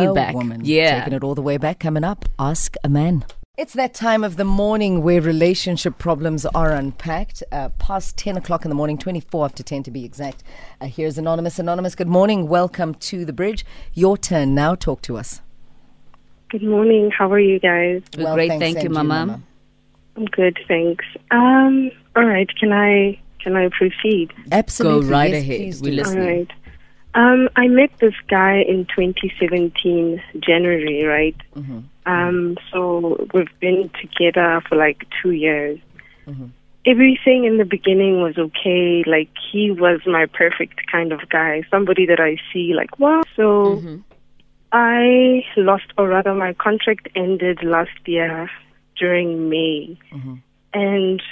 Give back. woman. Yeah. Taking it all the way back. Coming up, Ask a Man. It's that time of the morning where relationship problems are unpacked. Uh, past 10 o'clock in the morning, 24 after 10 to be exact. Uh, here's Anonymous. Anonymous, good morning. Welcome to the bridge. Your turn now. Talk to us. Good morning. How are you guys? We're great, thanks, thank you, and Mama. I'm good, thanks. Um, all right. Can I can I proceed? Absolutely. Go right yes, ahead. We do. listen. All right. Um, I met this guy in 2017 January, right? Um, so we've been together for like two years. Everything in the beginning was okay. Like he was my perfect kind of guy, somebody that I see like wow. So I lost, or rather, my contract ended last year during May. And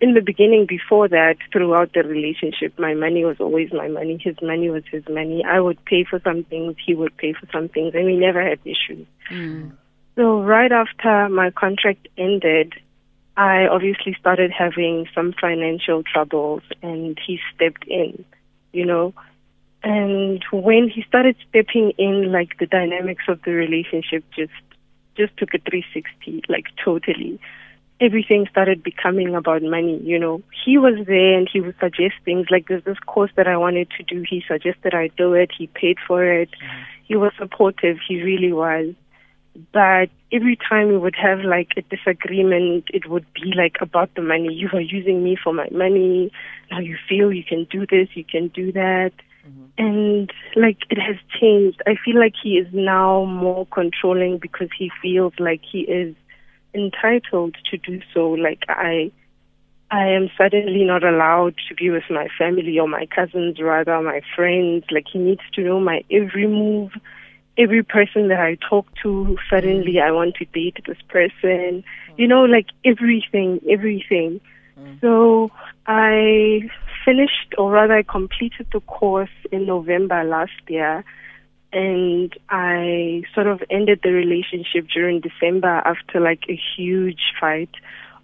in the beginning, before that, throughout the relationship, my money was always my money. His money was his money. I would pay for some things, he would pay for some things, and we never had issues. Mm. So, right after my contract ended, I obviously started having some financial troubles, and he stepped in, you know. And when he started stepping in, like the dynamics of the relationship just just took a 360, like totally. Everything started becoming about money, you know. He was there and he would suggest things like there's this course that I wanted to do. He suggested I do it. He paid for it. He was supportive. He really was. But every time we would have like a disagreement, it would be like about the money. You are using me for my money. Now you feel you can do this, you can do that. Mm-hmm. And like it has changed. I feel like he is now more controlling because he feels like he is entitled to do so. Like I I am suddenly not allowed to be with my family or my cousins, rather my friends. Like he needs to know my every move, every person that I talk to. Suddenly, I want to date this person. You know, like everything, everything. Mm. So I finished, or rather, I completed the course in November last year, and I sort of ended the relationship during December after like a huge fight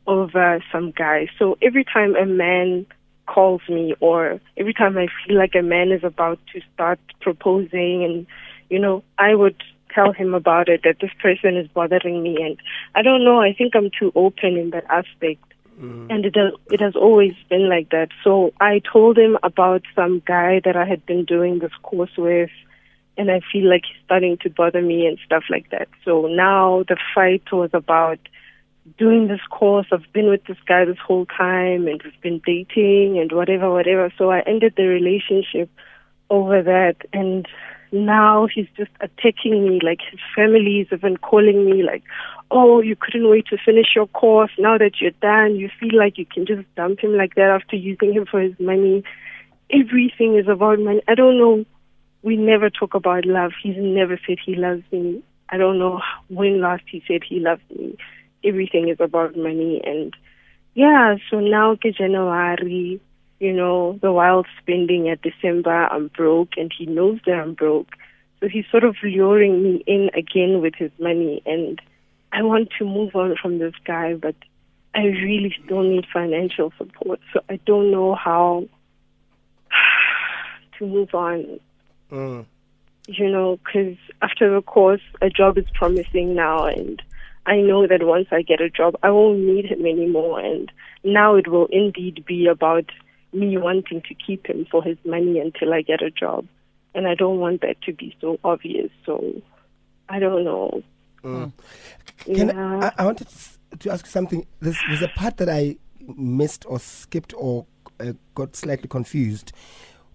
over some guy. So every time a man calls me or every time I feel like a man is about to start proposing and you know, I would tell him about it that this person is bothering me and I don't know, I think I'm too open in that aspect. Mm. And it has, it has always been like that. So I told him about some guy that I had been doing this course with and I feel like he's starting to bother me and stuff like that. So now the fight was about doing this course. I've been with this guy this whole time and we've been dating and whatever, whatever. So I ended the relationship over that and now he's just attacking me. Like his family is even calling me like, Oh, you couldn't wait to finish your course. Now that you're done, you feel like you can just dump him like that after using him for his money. Everything is about money. I don't know we never talk about love. He's never said he loves me. I don't know when last he said he loves me. Everything is about money and yeah, so now ke January, you know, the wild spending at December, I'm broke and he knows that I'm broke. So he's sort of luring me in again with his money and I want to move on from this guy, but I really still need financial support. So I don't know how to move on you know, because after the course, a job is promising now, and I know that once I get a job, I won't need him anymore. And now it will indeed be about me wanting to keep him for his money until I get a job. And I don't want that to be so obvious. So I don't know. Can Yeah. I, I wanted to ask you something. There's, there's a part that I missed or skipped or uh, got slightly confused.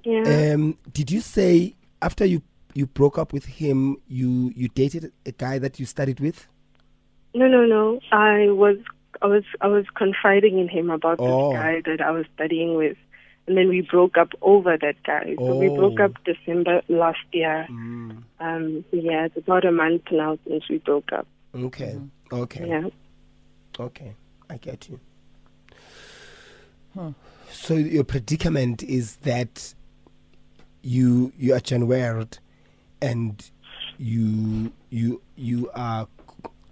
Yeah. Um, did you say after you you broke up with him, you you dated a guy that you studied with? No, no, no. I was, I was, I was confiding in him about Oh. this guy that I was studying with, and then we broke up over that guy. So we broke Oh. up December last year. Um, yeah, it's about a month now since we broke up. Okay, okay, Yeah. okay. I get you. So your predicament is that you you are January and you you you are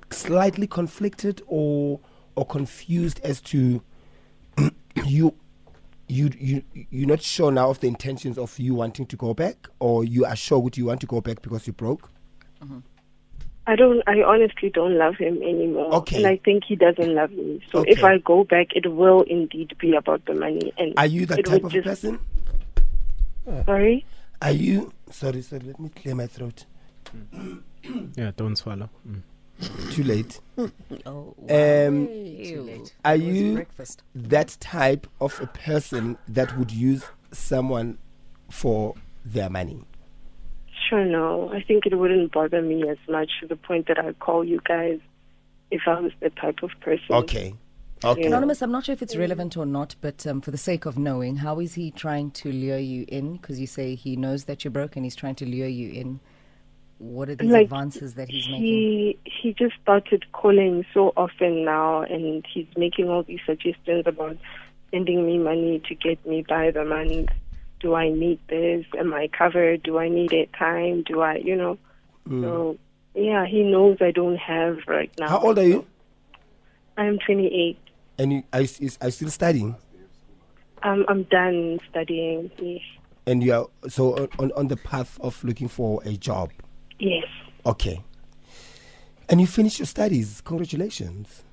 slightly conflicted or or confused as to you you you you're not sure now of the intentions of you wanting to go back or you are sure would you want to go back because you broke Mm-hmm. I don't. I honestly don't love him anymore. Okay. And I think he doesn't love me. So okay. if I go back, it will indeed be about the money. And are you that type of just, person? Sorry. Are you? Sorry, sorry. Let me clear my throat. yeah, don't swallow. Mm. Too late. oh, wow. um, Too late. Are you breakfast. that type of a person that would use someone for their money? Sure, no. I think it wouldn't bother me as much to the point that I'd call you guys if I was the type of person. Okay. Okay. Anonymous, I'm not sure if it's relevant or not, but um, for the sake of knowing, how is he trying to lure you in? Because you say he knows that you're broke and he's trying to lure you in. What are these like, advances that he's making? He he just started calling so often now, and he's making all these suggestions about sending me money to get me by the month. Do I need this? Am I covered? Do I need it time? Do I, you know? Mm. So yeah, he knows I don't have right now. How old are you? I'm 28. And you, are, you, are you still studying? Um, I'm done studying. Yes. And you are so on, on the path of looking for a job. Yes. Okay. And you finished your studies. Congratulations.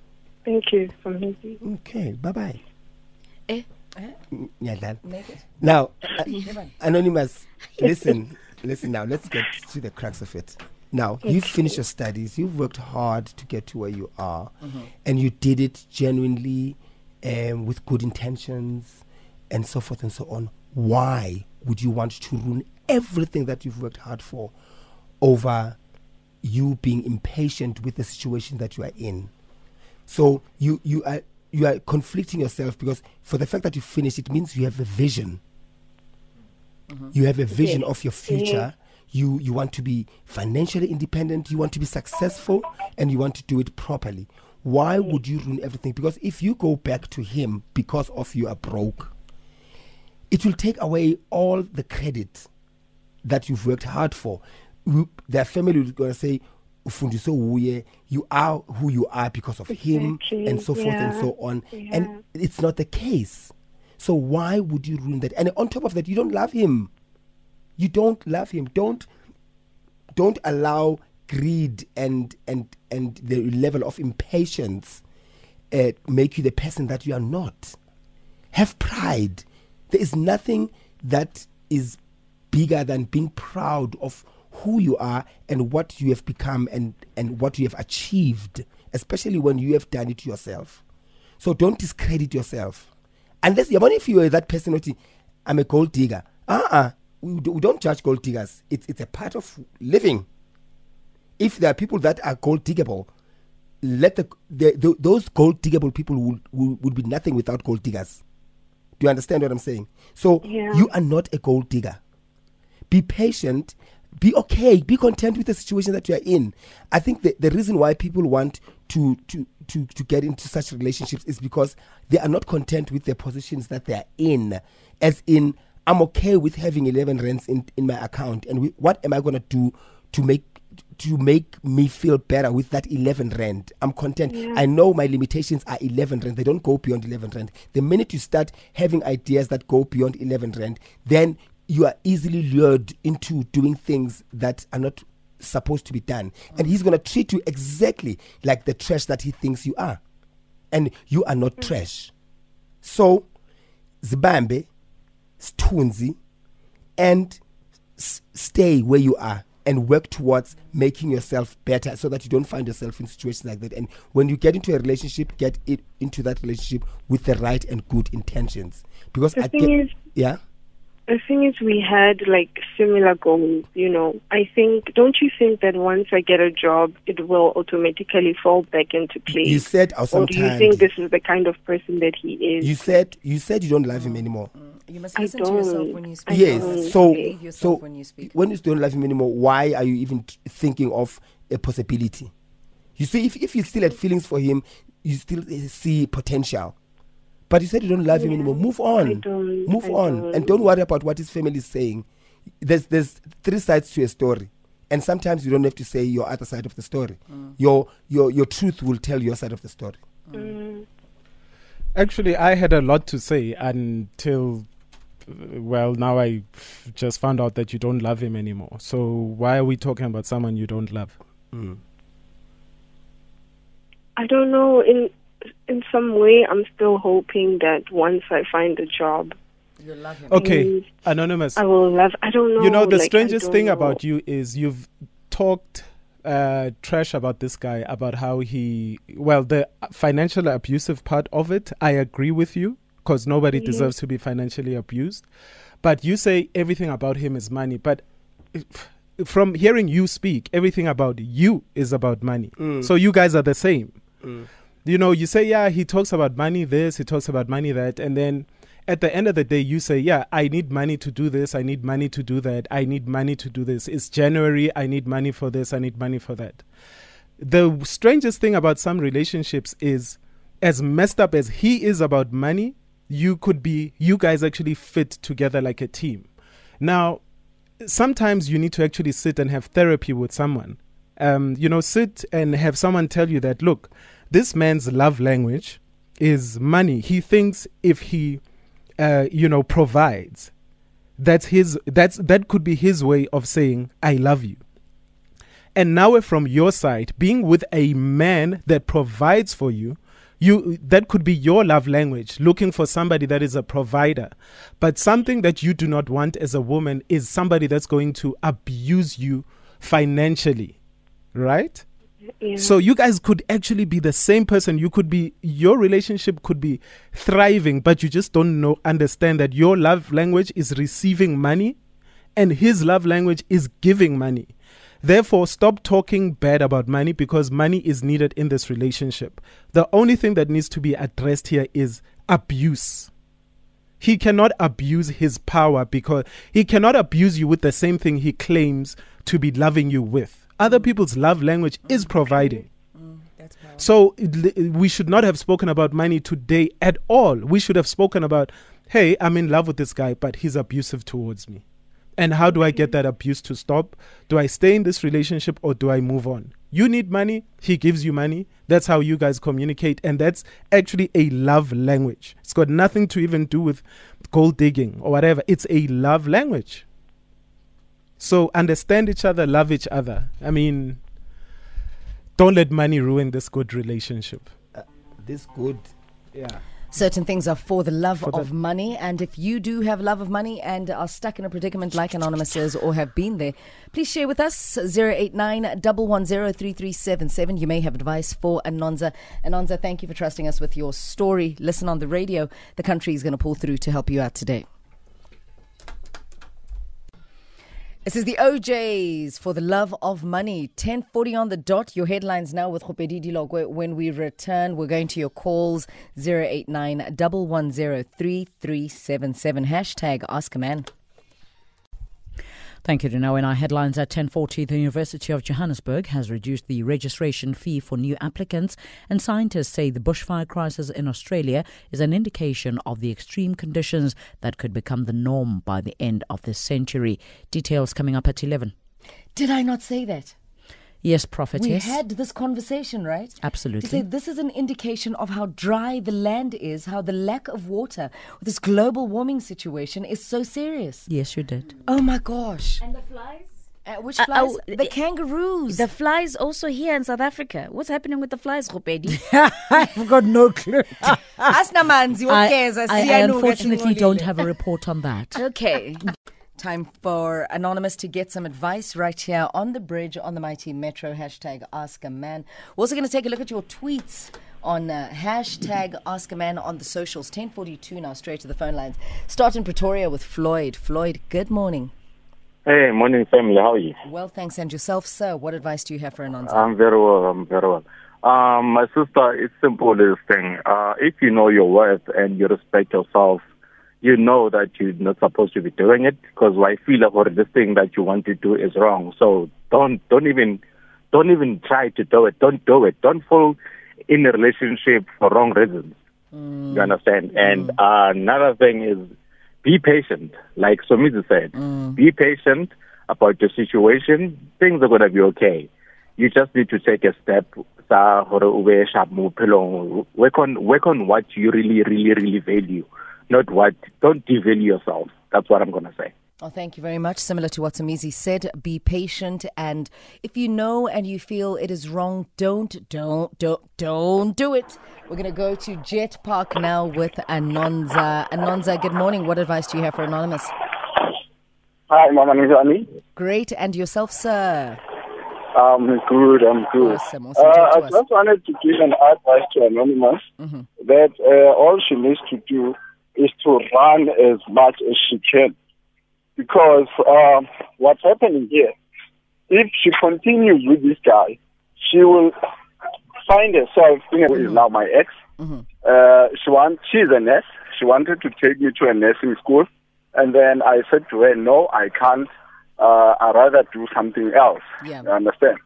Thank you. Okay. Bye bye. Eh? Eh? Yeah, now, uh, Anonymous, listen, listen now. Let's get to the crux of it. Now, okay. you've finished your studies, you've worked hard to get to where you are, mm-hmm. and you did it genuinely um, with good intentions and so forth and so on. Why would you want to ruin everything that you've worked hard for over you being impatient with the situation that you are in? So you, you, are, you are conflicting yourself because for the fact that you finished, it means you have a vision. Mm-hmm. You have a vision of your future you you want to be financially independent, you want to be successful, and you want to do it properly. Why would you ruin everything? Because if you go back to him because of you are broke, it will take away all the credit that you've worked hard for. Their family is going to say, you are who you are because of him and so forth yeah. and so on. Yeah. And it's not the case. So why would you ruin that? And on top of that, you don't love him. You don't love him. Don't don't allow greed and and and the level of impatience uh, make you the person that you are not. Have pride. There is nothing that is bigger than being proud of who you are and what you have become and and what you have achieved, especially when you have done it yourself. So don't discredit yourself. Unless you're if you are that person, I'm a gold digger. Uh-uh we, we don't judge gold diggers. It's, it's a part of living. If there are people that are gold diggable, let the, the, the those gold diggable people would, would, would, be nothing without gold diggers. Do you understand what I'm saying? So yeah. you are not a gold digger. Be patient. Be okay. Be content with the situation that you are in. I think the, the reason why people want to, to, to, to get into such relationships is because they are not content with the positions that they are in. As in, I'm okay with having 11 rands in, in my account. And we, what am I going to do to make to make me feel better with that 11 rand. I'm content. Yeah. I know my limitations are 11 rand. They don't go beyond 11 rand. The minute you start having ideas that go beyond 11 rand, then you are easily lured into doing things that are not supposed to be done. And he's going to treat you exactly like the trash that he thinks you are. And you are not mm. trash. So, Zibambe, stunzi and s- stay where you are and work towards making yourself better so that you don't find yourself in situations like that and when you get into a relationship get it into that relationship with the right and good intentions because the I thing get, is, yeah the thing is, we had like similar goals, you know. I think, don't you think that once I get a job, it will automatically fall back into place? You said, or do you think this is the kind of person that he is? You said, you said you don't love him anymore. Mm. You must listen to yourself when you speak. Yes. So, so when you speak. When you don't love him anymore, why are you even t- thinking of a possibility? You see, if if you still had feelings for him, you still uh, see potential but you said you don't love yeah. him anymore. Move on. Move I on. Don't. And don't worry about what his family is saying. There's there's three sides to a story. And sometimes you don't have to say your other side of the story. Mm. Your your your truth will tell your side of the story. Mm. Actually, I had a lot to say until well, now I just found out that you don't love him anymore. So why are we talking about someone you don't love? Mm. I don't know. In in some way, I'm still hoping that once I find a job, you love him. Okay, anonymous. I will love. I don't know. You know, the like, strangest thing know. about you is you've talked uh, trash about this guy about how he well the financial abusive part of it i agree with you because nobody mm-hmm. deserves to be financially abused but you say everything about him is money but from hearing you speak everything about you is about money mm. so you guys are the same mm. you know you say yeah he talks about money this he talks about money that and then at the end of the day, you say, Yeah, I need money to do this. I need money to do that. I need money to do this. It's January. I need money for this. I need money for that. The strangest thing about some relationships is, as messed up as he is about money, you could be, you guys actually fit together like a team. Now, sometimes you need to actually sit and have therapy with someone. Um, you know, sit and have someone tell you that, look, this man's love language is money. He thinks if he uh, you know, provides. That's his. That's that could be his way of saying I love you. And now, from your side, being with a man that provides for you, you that could be your love language. Looking for somebody that is a provider, but something that you do not want as a woman is somebody that's going to abuse you financially, right? So you guys could actually be the same person. You could be your relationship could be thriving, but you just don't know understand that your love language is receiving money and his love language is giving money. Therefore, stop talking bad about money because money is needed in this relationship. The only thing that needs to be addressed here is abuse. He cannot abuse his power because he cannot abuse you with the same thing he claims to be loving you with other people's love language is providing. So we should not have spoken about money today at all. We should have spoken about, hey, I'm in love with this guy, but he's abusive towards me. And how do I get that abuse to stop? Do I stay in this relationship or do I move on? You need money, he gives you money. That's how you guys communicate. And that's actually a love language. It's got nothing to even do with gold digging or whatever. It's a love language. So understand each other, love each other. I mean, don't let money ruin this good relationship. Uh, this good, yeah. Certain things are for the love for of the money. And if you do have love of money and are stuck in a predicament like Anonymous is or have been there, please share with us 089 110 You may have advice for Anonza. Anonza, thank you for trusting us with your story. Listen on the radio. The country is going to pull through to help you out today. This is the O'Jays for the love of money. 1040 on the dot. Your headlines now with Kgopedi Lilokoe. When we return, we're going to your calls 089 110 3377. Hashtag Ask a Man. Thank you to know in our headlines at 1040 the University of Johannesburg has reduced the registration fee for new applicants and scientists say the bushfire crisis in Australia is an indication of the extreme conditions that could become the norm by the end of this century. Details coming up at 11. Did I not say that? Yes, prophetess. We had this conversation, right? Absolutely. To say this is an indication of how dry the land is, how the lack of water, this global warming situation is so serious. Yes, you did. Oh my gosh. And the flies? Uh, which uh, flies? Uh, the kangaroos. The flies also here in South Africa. What's happening with the flies, Rupedi? I've got no clue. Asnamanzi, I, I, I unfortunately don't have a report on that. Okay. Time for Anonymous to get some advice right here on the bridge on the Mighty Metro. Hashtag Ask a Man. We're also going to take a look at your tweets on uh, hashtag Ask a Man on the socials. 1042 now, straight to the phone lines. Start in Pretoria with Floyd. Floyd, good morning. Hey, morning family. How are you? Well, thanks. And yourself, sir. What advice do you have for Anonymous? I'm very well. I'm very well. Um, my sister, it's simple this thing. Uh, if you know your worth and you respect yourself, you know that you're not supposed to be doing it because I feel about this thing that you want to do is wrong. So don't don't even don't even try to do it. Don't do it. Don't fall in a relationship for wrong reasons. Mm. You understand? Mm. And uh, another thing is be patient. Like Somizi said, mm. be patient about your situation. Things are gonna be okay. You just need to take a step. Work on work on what you really, really, really value not what. Don't devalue yourself. That's what I'm going to say. Oh, thank you very much. Similar to what Somizi said, be patient. And if you know and you feel it is wrong, don't, don't, don't, don't do it. We're going to go to Jet Park now with Anonza. Anonza, good morning. What advice do you have for Anonymous? Hi, Mama Nizani. Great. And yourself, sir? I'm good, I'm good. Awesome, awesome. Uh, I us. just wanted to give an advice to Anonymous Mm-hmm. that uh, all she needs to do is to run as much as she can. Because um, what's happening here, if she continues with this guy, she will find herself, who is now my ex. Uh, she want, she's a nurse. She wanted to take me to a nursing school. And then I said to her, no, I can't. Uh, I'd rather do something else. Yeah. You understand?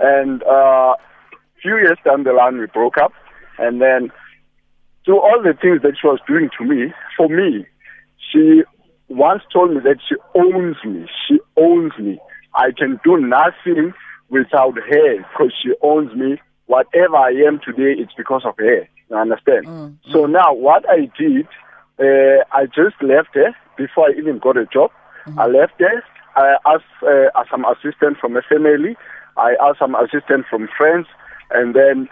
And uh, few years down the line, we broke up. And then, through all the things that she was doing to me, for me, she once told me that she owns me. She owns me. I can do nothing without her because she owns me. Whatever I am today, it's because of her. You understand? So now, what I did, uh, I just left her before I even got a job. I left her. I asked uh, some assistance from a family. I asked some assistance from friends, and then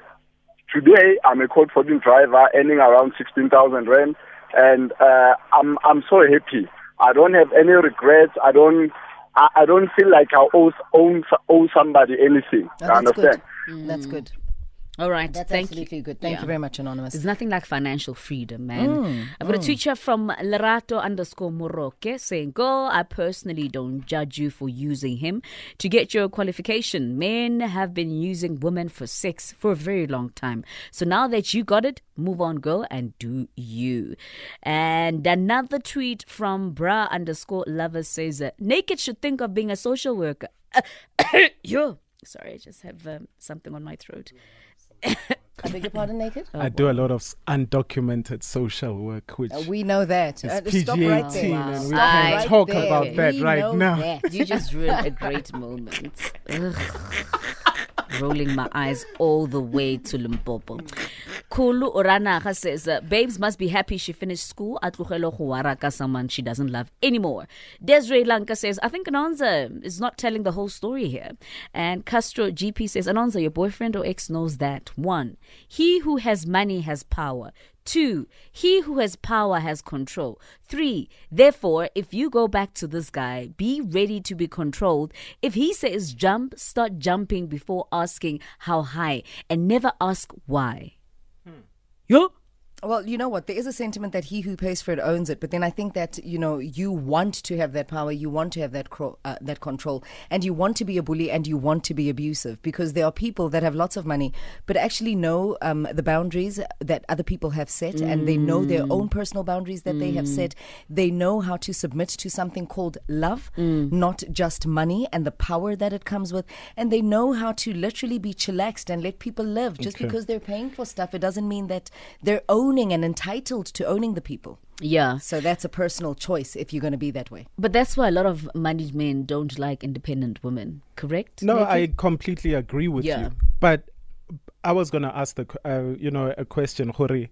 today I'm a code 14 driver earning around 16,000 rand, and uh, I'm I'm so happy. I don't have any regrets. I don't. I, I don't feel like I owe, owe, owe somebody anything. Oh, you that's understand? good. That's good. All right. That's Thank absolutely you. good. Thank Yeah. you very much, Anonymous. There's nothing like financial freedom, man. Mm, I've got a teacher from Lerato underscore Moroke saying, Girl, I personally don't judge you for using him to get your qualification. Men have been using women for sex for a very long time. So now that you got it, move on, girl, and do you. And another tweet from Bra underscore lover says, uh, Naked should think of being a social worker. Yo. Sorry, I just have um, something on my throat. I beg your pardon, Naked? I do a lot of undocumented social work, which Uh, we know that. Uh, PG stop right there. 18, and we Stop can't right talk there. about that We right now. that. You just ruined a great moment. Rolling my eyes all the way to Limpopo. Kulu Oranaga says, uh, Babes must be happy she finished school. Atlugelo Huaraka, someone she doesn't love anymore. Desiree Lanka says, I think Anonza is not telling the whole story here. And Castro GP says, Anonza, your boyfriend or ex knows that. One, he who has money has power. Two, he who has power has control. Three, therefore, if you go back to this guy, be ready to be controlled. If he says jump, start jumping before asking how high and never ask why. Hmm. Yeah. Well, you know what? There is a sentiment that he who pays for it owns it. But then I think that you know you want to have that power, you want to have that cro- uh, that control, and you want to be a bully and you want to be abusive because there are people that have lots of money, but actually know um, the boundaries that other people have set, and they know their own personal boundaries that they have set. They know how to submit to something called love, not just money and the power that it comes with, and they know how to literally be chillaxed and let people live. Just Okay. because they're paying for stuff, it doesn't mean that they're owning and entitled to owning the people. Yeah. So that's a personal choice if you're going to be that way. But that's why a lot of moneyed men don't like independent women, correct? No, Naked? I completely agree with Yeah. you. But I was going to ask the uh, you know a question, Hori.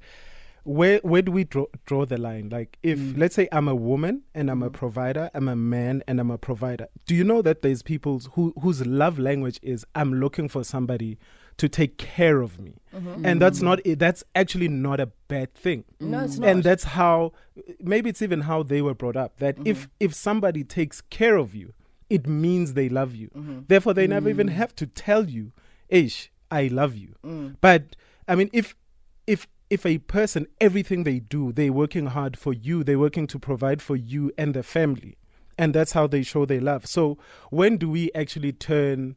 Where where do we draw draw the line? Like if Mm. let's say I'm a woman and I'm a provider, I'm a man and I'm a provider. Do you know that there's people who whose love language is I'm looking for somebody to take care of me, mm-hmm. and that's mm. not that's actually not a bad thing. No, it's mm. not. And that's how maybe it's even how they were brought up. That if mm-hmm. if somebody takes care of you, it means they love you. Mm-hmm. Therefore, they never even mm. have to tell you, "Ish, I love you." But I mean, if if if a person everything they do, they're working hard for you, they're working to provide for you and the family, and that's how they show their love. So when do we actually turn,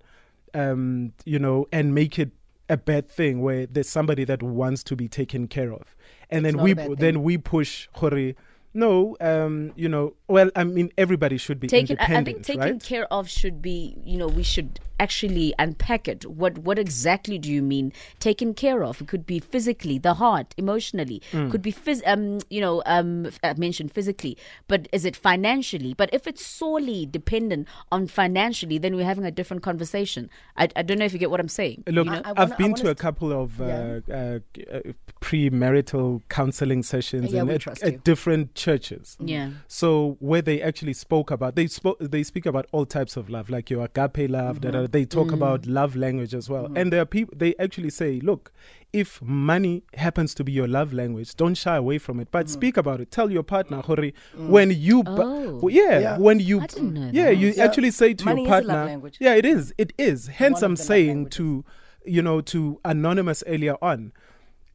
um, you know, and make it a bad thing where there's somebody that wants to be taken care of, and then we then we push Hori. No, um, you know, well, I mean, everybody should be taken I, I think taken right? care of should be you know we should actually unpack it. What what exactly do you mean taken care of? It could be physically, the heart, emotionally. Mm. Could be phys- um, you know, um, I mentioned physically, but is it financially? But if it's solely dependent on financially, then we're having a different conversation. I, I don't know if you get what I'm saying. Look, you know? I I've wanna- I been wanna to a couple of uh, Yeah. uh, uh, premarital counseling sessions Yeah, in at, at different churches. yeah. So where they actually spoke about they spoke they speak about all types of love, like your agape love. da, da, da. They talk mm. about love language as well, mm-hmm. and there are people they actually say, look, if money happens to be your love language, don't shy away from it, but mm-hmm. speak about it. Tell your partner, mm. Hori, when you, bu- Oh. well, yeah, Yeah. when you, I didn't know yeah, you Yeah. actually say to Money your is a love partner, language. yeah, it is, it is. Hence, of I'm saying to, you know, to anonymous earlier on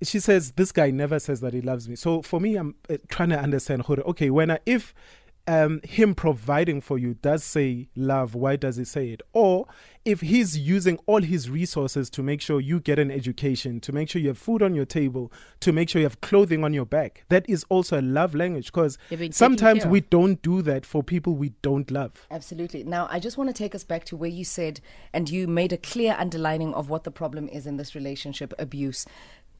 she says this guy never says that he loves me. So for me, I'm uh, trying to understand. Hore, Okay, when I, if um, him providing for you does say love, why does he say it? Or if he's using all his resources to make sure you get an education, to make sure you have food on your table, to make sure you have clothing on your back, that is also a love language. Because You're being taken sometimes we don't do that for people we don't love. Absolutely. Now, I just want to take us back to where you said, and you made a clear underlining of what the problem is in this relationship abuse.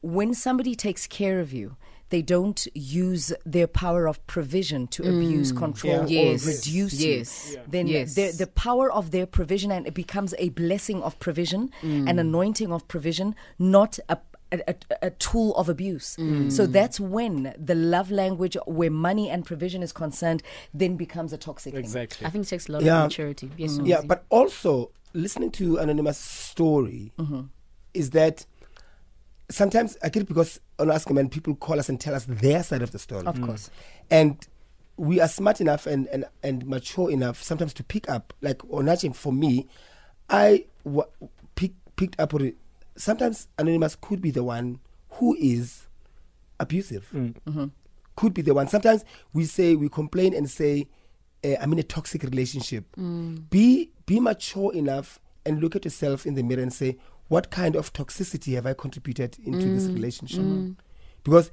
When somebody takes care of you, they don't use their power of provision to abuse, mm. control, Yeah. Yes. or reduce Yes. you. Yeah. Then Yes. the, the power of their provision and it becomes a blessing of provision, mm. an anointing of provision, not a a, a, a tool of abuse. Mm. So that's when the love language, where money and provision is concerned, then becomes a toxic thing. Exactly. I think it takes a lot Yeah. of maturity. Yes, Yeah, but also listening to Anonymous' story mm-hmm. is that sometimes I get it because on Ask a Man, people call us and tell us their side of the story. Of course. Mm. And we are smart enough and, and, and mature enough sometimes to pick up. Like Onachim, for me, I w- pick, picked up on it. Sometimes Anonymous could be the one who is abusive. Mm. Mm-hmm. Could be the one. Sometimes we say, we complain and say, uh, I'm in a toxic relationship. Mm. Be, be mature enough and look at yourself in the mirror and say, what kind of toxicity have I contributed into this mm, relationship? Mm. Because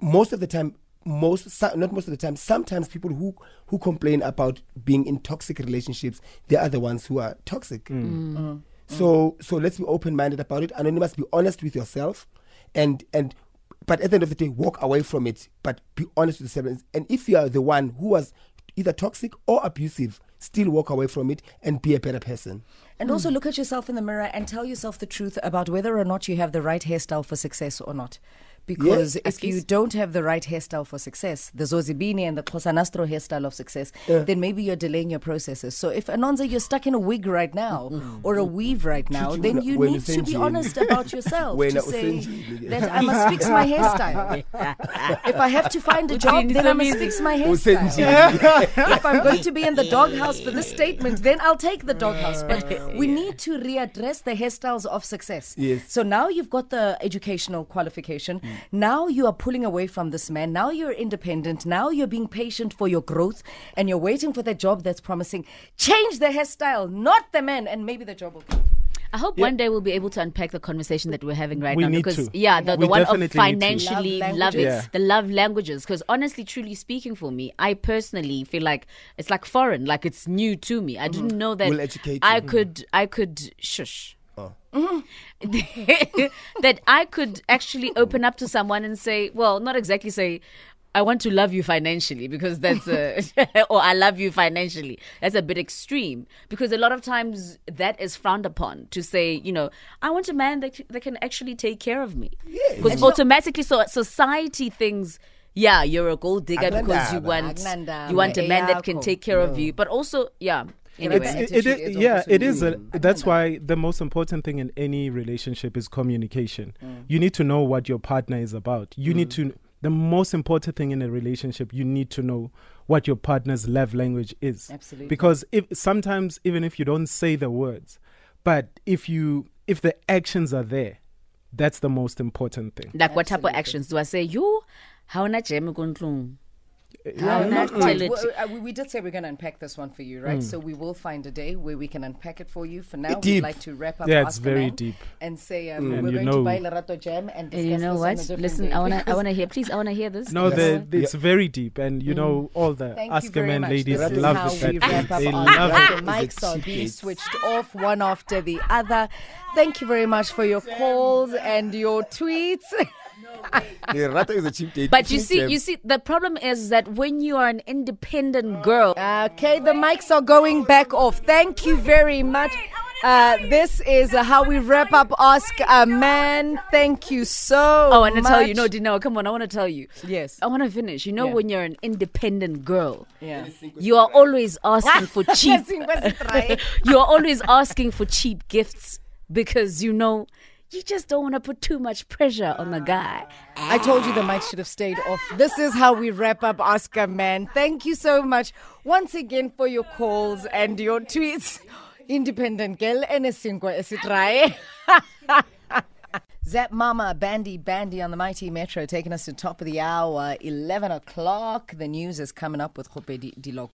most of the time, most not most of the time, sometimes people who who complain about being in toxic relationships, they are the ones who are toxic. Mm. Uh-huh. So so let's be open minded about it. Anonymous, be honest with yourself, and and but at the end of the day, walk away from it. But be honest with yourself. And if you are the one who was either toxic or abusive, still walk away from it and be a better person. And also look at yourself in the mirror and tell yourself the truth about whether or not you have the right hairstyle for success or not. Because if you don't have the right hairstyle for success, the Zozibini and the Kosanastro hairstyle of success, then maybe you're delaying your processes. So if Anonza, you're stuck in a wig right now or a weave right now, Should you then you when need to be usenjini. honest about yourself to say that I must fix my hairstyle. if I have to find a job, then I must fix my hairstyle. if I'm going to be in the doghouse for this statement, then I'll take the doghouse. But we need to readdress the hairstyles of success. Yes. So now you've got the educational qualification. Mm. Now you are pulling away from this man. Now you're independent. Now you're being patient for your growth and you're waiting for the job that's promising. Change the hairstyle, not the man, and maybe the job will come. I hope one day we'll be able to unpack the conversation that we're having right We now need because to. yeah, the, the one of definitely financially Love love, it. Yeah. the love languages. Because honestly, truly speaking, for me, I personally feel like it's like foreign, like it's new to me. I mm. didn't know that We'll educate I you. could, I could shush. that I could actually open up to someone and say, well, not exactly say, I want to love you financially because that's a, or I love you financially. That's a bit extreme because a lot of times that is frowned upon to say, you know, I want a man that, that can actually take care of me. Because automatically, so society thinks, yeah, you're a gold digger because you want you want a man that can take care of you, but also, yeah. Anyway, It's, Anyway. it, it, Attitude is- is yeah, it is. A, that's why the most important thing in any relationship is communication. Mm. You need to know what your partner is about. You need to. The most important thing in a relationship, you need to know what your partner's love language is. Absolutely. Because if sometimes, even if you don't say the words, but if you if the actions are there, that's the most important thing. like what type of actions do I say? You, how much am na jam kuntlung? Uh, not quite. it. Well, uh, we, we did say we're going to unpack this one for you, right? So we will find a day where we can unpack it for you. For now, we'd like to wrap up. Yeah, it's very deep. And say um, And we're you going know- to buy Lerato Jam and And discuss you know this on a what? Listen, day I wanna, I wanna hear. Please, I wanna hear this. No, Yes. the, it's very deep, and you know all the Thank you Ask a very Man much. ladies This love how it. That they love it. The mics are being switched off one after the other. Thank you very much for your calls and your tweets. Lerato is a cheap date. But you see, jam. you see, the problem is that when you are an independent girl, Okay, the mics are going back off. Thank you very much. Uh, this is uh, how we wrap up Ask a Man. Thank you so I want to tell you, much. no, Dino, come on, I want to tell you. Yes. I want to finish. You know, Yeah. when you're an independent girl, Yeah. you are always asking for cheap. You are always asking for cheap gifts because you know you just don't want to put too much pressure on the guy. I told you the mic should have stayed off. This is how we wrap up Ask a Man. Thank you so much once again for your calls and your tweets. Independent girl and a single esitrai. Zap Mama, Bandy, Bandy on the Mighty Metro, taking us to top of the hour, 11 o'clock. The news is coming up with Kgopedi Dilok.